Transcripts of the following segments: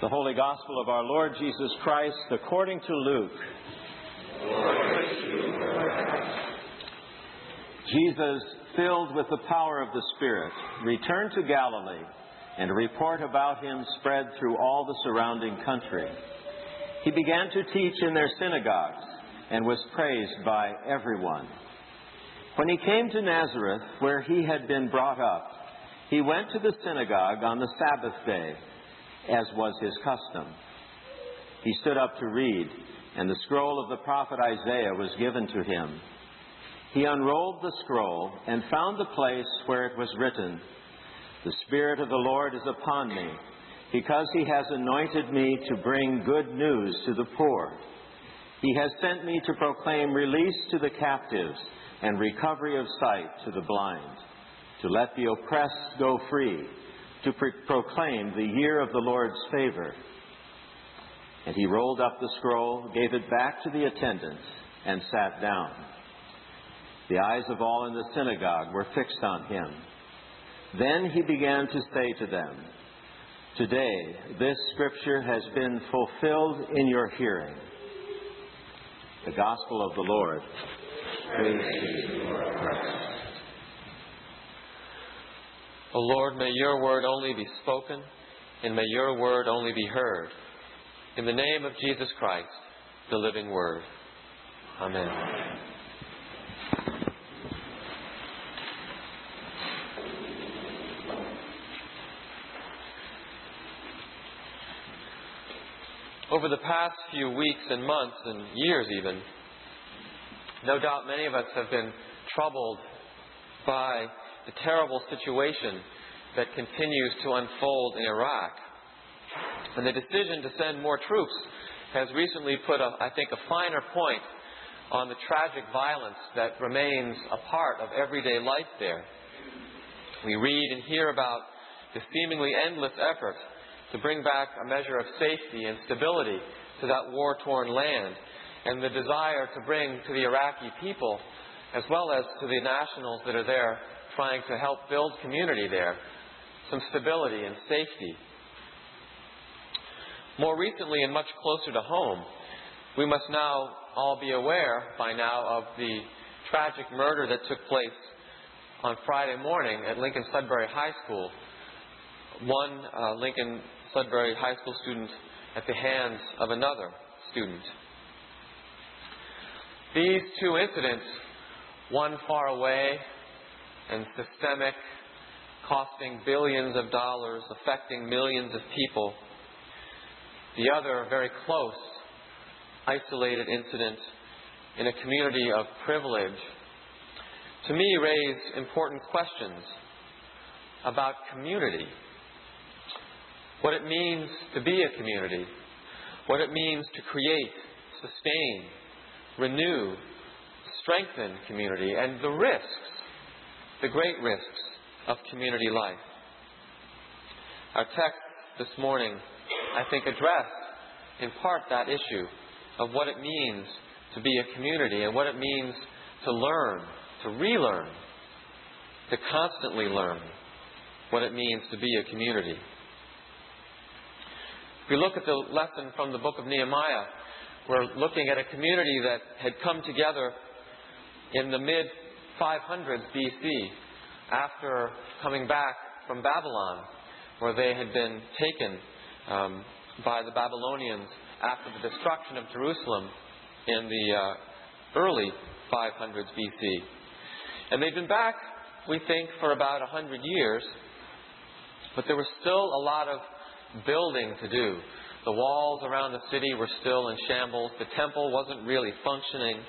The Holy Gospel of our Lord Jesus Christ according to Luke. Jesus, filled with the power of the Spirit, returned to Galilee, and a report about him spread through all the surrounding country. He began to teach in their synagogues and was praised by everyone. When he came to Nazareth, where he had been brought up, he went to the synagogue on the Sabbath day as was his custom. He stood up to read, and the scroll of the prophet Isaiah was given to him. He unrolled the scroll and found the place where it was written, The Spirit of the Lord is upon me, because he has anointed me to bring good news to the poor. He has sent me to proclaim release to the captives and recovery of sight to the blind, to let the oppressed go free to pre- proclaim the year of the Lord's favor. And he rolled up the scroll, gave it back to the attendant, and sat down. The eyes of all in the synagogue were fixed on him. Then he began to say to them, Today this scripture has been fulfilled in your hearing. The gospel of the Lord. Praise. O Lord, may your word only be spoken, and may your word only be heard. In the name of Jesus Christ, the living word. Amen. Over the past few weeks and months and years, even, no doubt many of us have been troubled by the terrible situation that continues to unfold in Iraq. And the decision to send more troops has recently put, a, I think, a finer point on the tragic violence that remains a part of everyday life there. We read and hear about the seemingly endless effort to bring back a measure of safety and stability to that war torn land, and the desire to bring to the Iraqi people, as well as to the nationals that are there, trying to help build community there, some stability and safety. More recently and much closer to home, we must now all be aware by now of the tragic murder that took place on Friday morning at Lincoln Sudbury High School. One uh, Lincoln Sudbury High School student at the hands of another student. These two incidents, one far away and systemic, costing billions of dollars, affecting millions of people. The other, very close, isolated incident in a community of privilege, to me raised important questions about community. What it means to be a community, what it means to create, sustain, renew, strengthen community, and the risks the great risks of community life. Our text this morning, I think, addressed in part that issue of what it means to be a community and what it means to learn, to relearn, to constantly learn what it means to be a community. If we look at the lesson from the book of Nehemiah, we're looking at a community that had come together in the mid 500s BC, after coming back from Babylon, where they had been taken um, by the Babylonians after the destruction of Jerusalem in the uh, early 500s BC. And they'd been back, we think, for about 100 years, but there was still a lot of building to do. The walls around the city were still in shambles. The temple wasn't really functioning.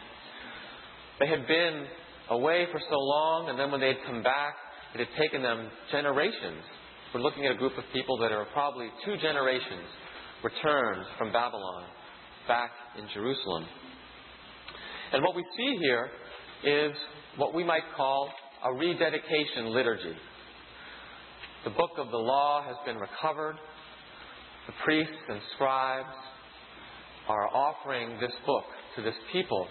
They had been away for so long, and then when they'd come back, it had taken them generations. We're looking at a group of people that are probably two generations returned from Babylon back in Jerusalem. And what we see here is what we might call a rededication liturgy. The book of the law has been recovered. The priests and scribes are offering this book to this people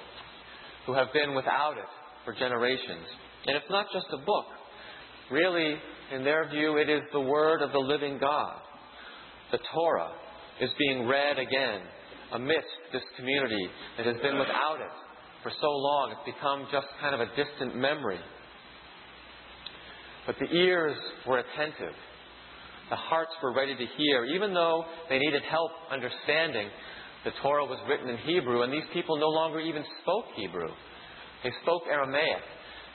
who have been without it for generations. And it's not just a book. Really, in their view, it is the Word of the living God, the Torah, is being read again amidst this community that has been without it for so long. It's become just kind of a distant memory. But the ears were attentive. The hearts were ready to hear, even though they needed help understanding. The Torah was written in Hebrew, and these people no longer even spoke Hebrew. They spoke Aramaic.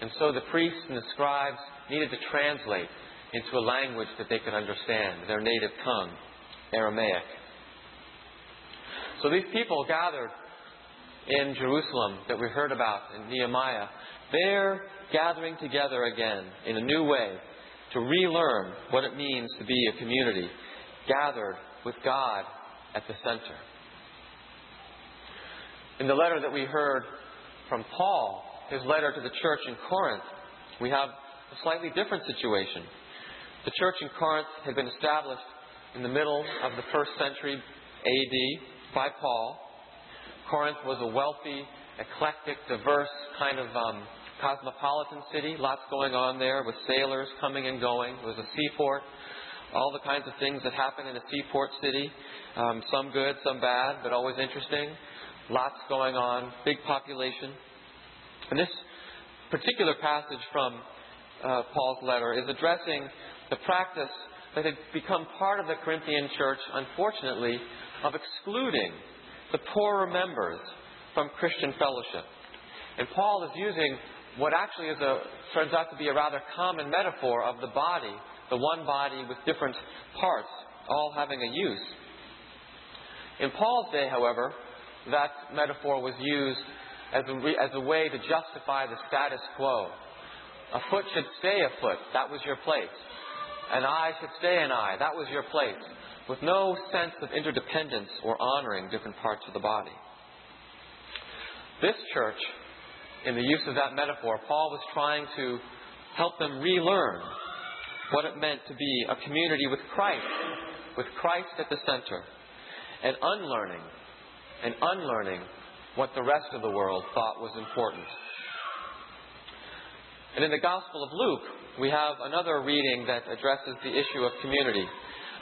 And so the priests and the scribes needed to translate into a language that they could understand, their native tongue, Aramaic. So these people gathered in Jerusalem that we heard about in Nehemiah, they're gathering together again in a new way to relearn what it means to be a community gathered with God at the center. In the letter that we heard from Paul, his letter to the church in Corinth, we have a slightly different situation. The church in Corinth had been established in the middle of the first century AD by Paul. Corinth was a wealthy, eclectic, diverse kind of um, cosmopolitan city. Lots going on there with sailors coming and going. It was a seaport. All the kinds of things that happen in a seaport city. Um, some good, some bad, but always interesting. Lots going on. Big population. And this particular passage from uh, Paul's letter is addressing the practice that had become part of the Corinthian church, unfortunately, of excluding the poorer members from Christian fellowship. And Paul is using what actually is a, turns out to be a rather common metaphor of the body, the one body with different parts, all having a use. In Paul's day, however, that metaphor was used as a, re, as a way to justify the status quo. A foot should stay a foot. That was your place. An eye should stay an eye. That was your place. With no sense of interdependence or honoring different parts of the body. This church, in the use of that metaphor, Paul was trying to help them relearn what it meant to be a community with Christ, with Christ at the center, and unlearning, and unlearning what the rest of the world thought was important. And in the Gospel of Luke, we have another reading that addresses the issue of community.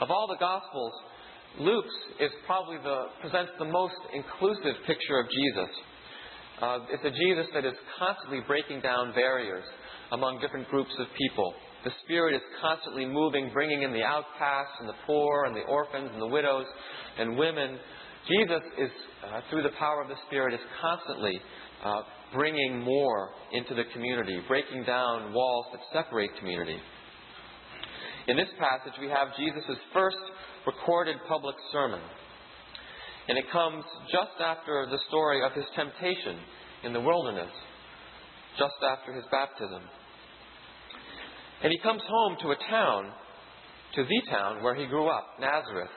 Of all the Gospels, Luke's is probably the, presents the most inclusive picture of Jesus. Uh, it's a Jesus that is constantly breaking down barriers among different groups of people. The Spirit is constantly moving, bringing in the outcasts and the poor and the orphans and the widows and women. Jesus is, uh, through the power of the Spirit, is constantly uh, bringing more into the community, breaking down walls that separate community. In this passage, we have Jesus' first recorded public sermon. And it comes just after the story of his temptation in the wilderness, just after his baptism. And he comes home to a town, to the town where he grew up, Nazareth,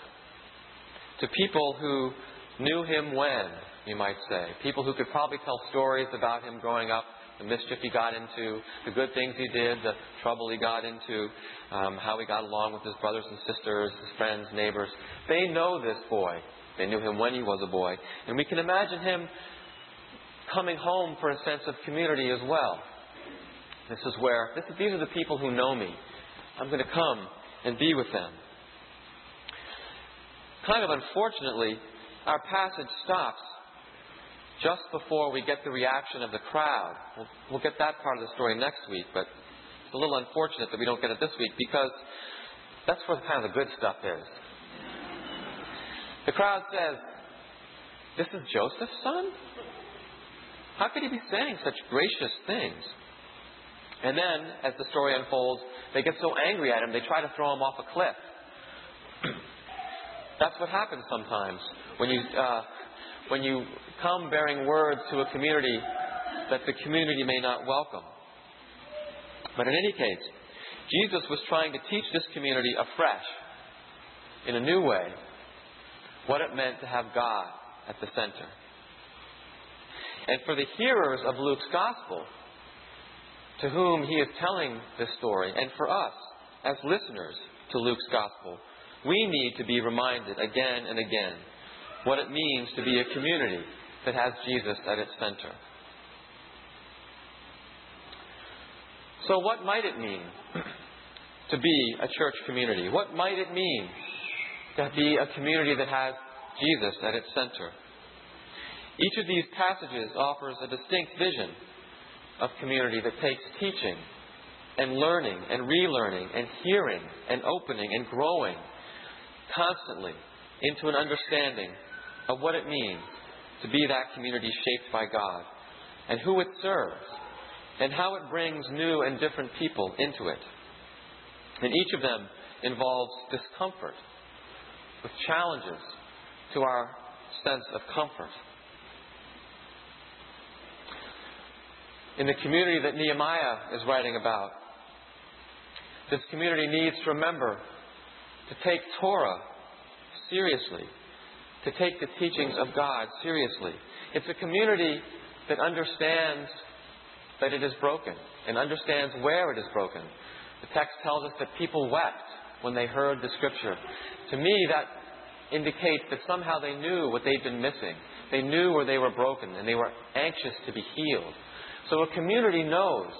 to people who knew him when, you might say. People who could probably tell stories about him growing up, the mischief he got into, the good things he did, the trouble he got into, um, how he got along with his brothers and sisters, his friends, neighbors. They know this boy. They knew him when he was a boy. And we can imagine him coming home for a sense of community as well. This is where, this these are the people who know me. I'm going to come and be with them. Kind of unfortunately, our passage stops just before we get the reaction of the crowd. We'll, we'll, get that part of the story next week, but it's a little unfortunate that we don't get it this week because that's where kind of the good stuff is. The crowd says, This is Joseph's son? How could he be saying such gracious things? And then, as the story unfolds, they get so angry at him, they try to throw him off a cliff. That's what happens sometimes when you uh, when you come bearing words to a community that the community may not welcome. But in any case, Jesus was trying to teach this community afresh, in a new way, what it meant to have God at the center. And for the hearers of Luke's gospel, to whom he is telling this story, and for us as listeners to Luke's gospel, we need to be reminded again and again what it means to be a community that has Jesus at its center. So, what might it mean to be a church community? What might it mean to be a community that has Jesus at its center. Each of these passages offers a distinct vision of community that takes teaching and learning and relearning and hearing and opening and growing constantly into an understanding of what it means to be that community shaped by God and who it serves and how it brings new and different people into it. And each of them involves discomfort with challenges to our sense of comfort. In the community that Nehemiah is writing about, this community needs to remember to take Torah seriously, to take the teachings of God seriously. It's a community that understands that it is broken and understands where it is broken. The text tells us that people wept when they heard the scripture. To me, that indicates that somehow they knew what they'd been missing. They knew where they were broken and they were anxious to be healed. So a community knows,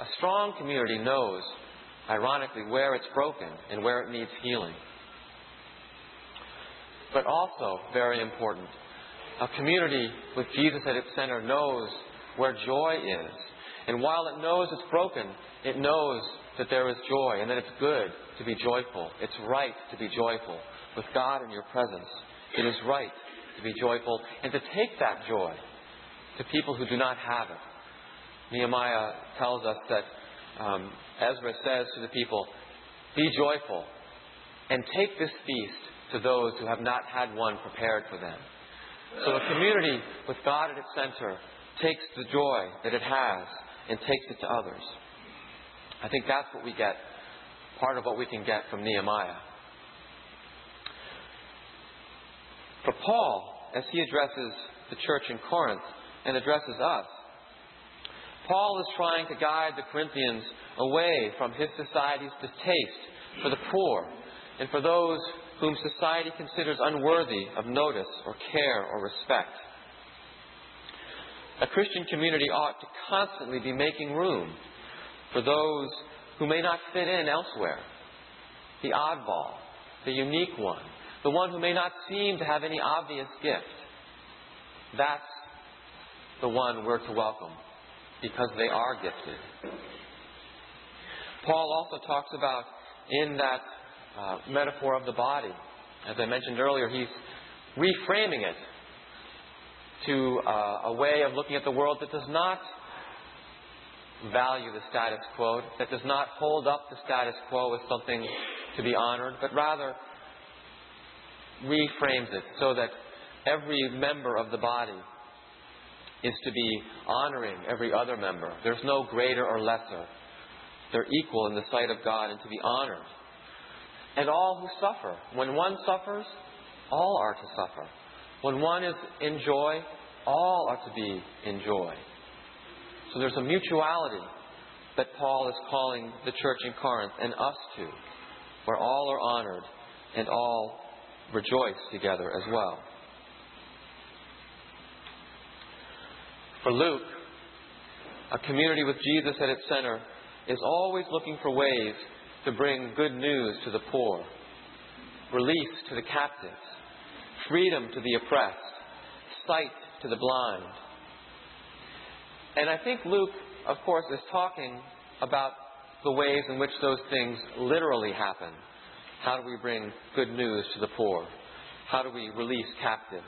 a strong community knows, ironically, where it's broken and where it needs healing. But also, very important, a community with Jesus at its center knows where joy is. And while it knows it's broken, it knows that there is joy and that it's good to be joyful. It's right to be joyful with God in your presence. It is right to be joyful and to take that joy to people who do not have it. Nehemiah tells us that um, Ezra says to the people, Be joyful and take this feast to those who have not had one prepared for them. So a community with God at its center takes the joy that it has and takes it to others. I think that's what we get, part of what we can get from Nehemiah. For Paul, as he addresses the church in Corinth and addresses us, Paul is trying to guide the Corinthians away from his society's distaste for the poor and for those whom society considers unworthy of notice or care or respect. A Christian community ought to constantly be making room for those who may not fit in elsewhere. The oddball, the unique one, the one who may not seem to have any obvious gift. That's the one we're to welcome because they are gifted. Paul also talks about in that uh, metaphor of the body, as I mentioned earlier, he's reframing it to uh, a way of looking at the world that does not value the status quo, that does not hold up the status quo as something to be honored, but rather reframes it so that every member of the body is to be honoring every other member. There's no greater or lesser. They're equal in the sight of God and to be honored. And all who suffer. When one suffers, all are to suffer. When one is in joy, all are to be in joy. So there's a mutuality that Paul is calling the church in Corinth and us to, where all are honored and all rejoice together as well. For Luke, a community with Jesus at its center is always looking for ways to bring good news to the poor, release to the captives, freedom to the oppressed, sight to the blind. And I think Luke, of course, is talking about the ways in which those things literally happen. How do we bring good news to the poor? How do we release captives?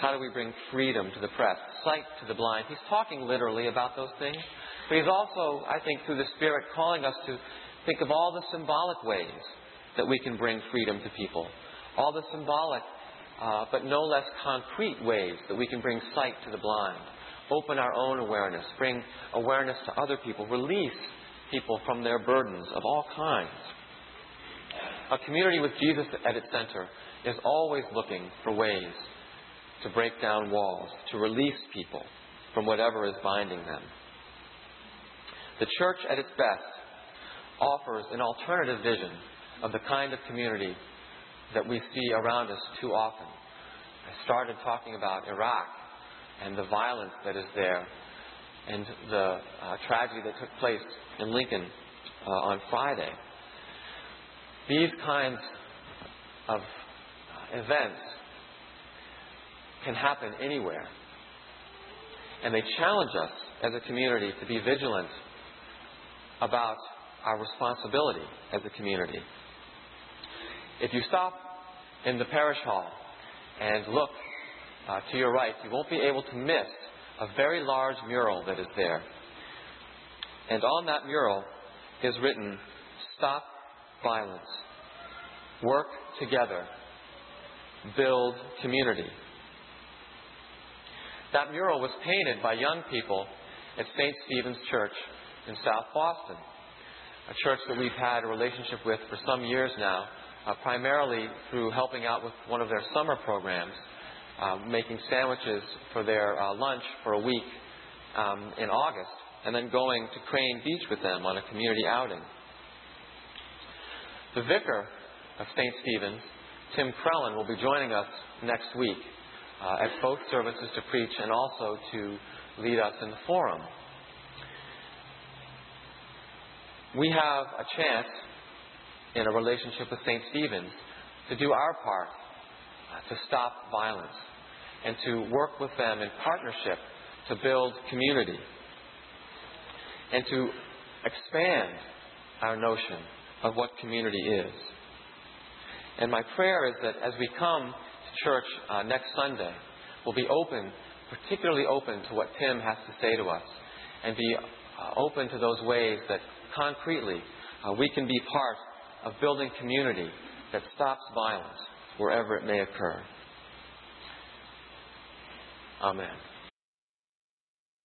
How do we bring freedom to the press, sight to the blind? He's talking literally about those things. But he's also, I think, through the Spirit, calling us to think of all the symbolic ways that we can bring freedom to people. All the symbolic uh, but no less concrete ways that we can bring sight to the blind, open our own awareness, bring awareness to other people, release people from their burdens of all kinds. A community with Jesus at its center is always looking for ways to break down walls, to release people from whatever is binding them. The church at its best offers an alternative vision of the kind of community that we see around us too often. I started talking about Iraq and the violence that is there and the uh, tragedy that took place in Lincoln uh, on Friday. These kinds of uh, events can happen anywhere. And they challenge us as a community to be vigilant about our responsibility as a community. If you stop in the parish hall and look uh, to your right, you won't be able to miss a very large mural that is there. And on that mural is written, Stop violence. Work together. Build community. That mural was painted by young people at St. Stephen's Church in South Boston, a church that we've had a relationship with for some years now, uh, primarily through helping out with one of their summer programs, uh, making sandwiches for their uh, lunch for a week um, in August, and then going to Crane Beach with them on a community outing. The vicar of St. Stephen's, Tim Crellin, will be joining us next week uh, at both services to preach and also to lead us in the forum. We have a chance in a relationship with St. Stephen's to do our part uh, to stop violence and to work with them in partnership to build community and to expand our notion of what community is. And my prayer is that as we come church uh, next Sunday, we'll be open, particularly open to what Tim has to say to us, and be uh, open to those ways that concretely uh, we can be part of building community that stops violence wherever it may occur. Amen.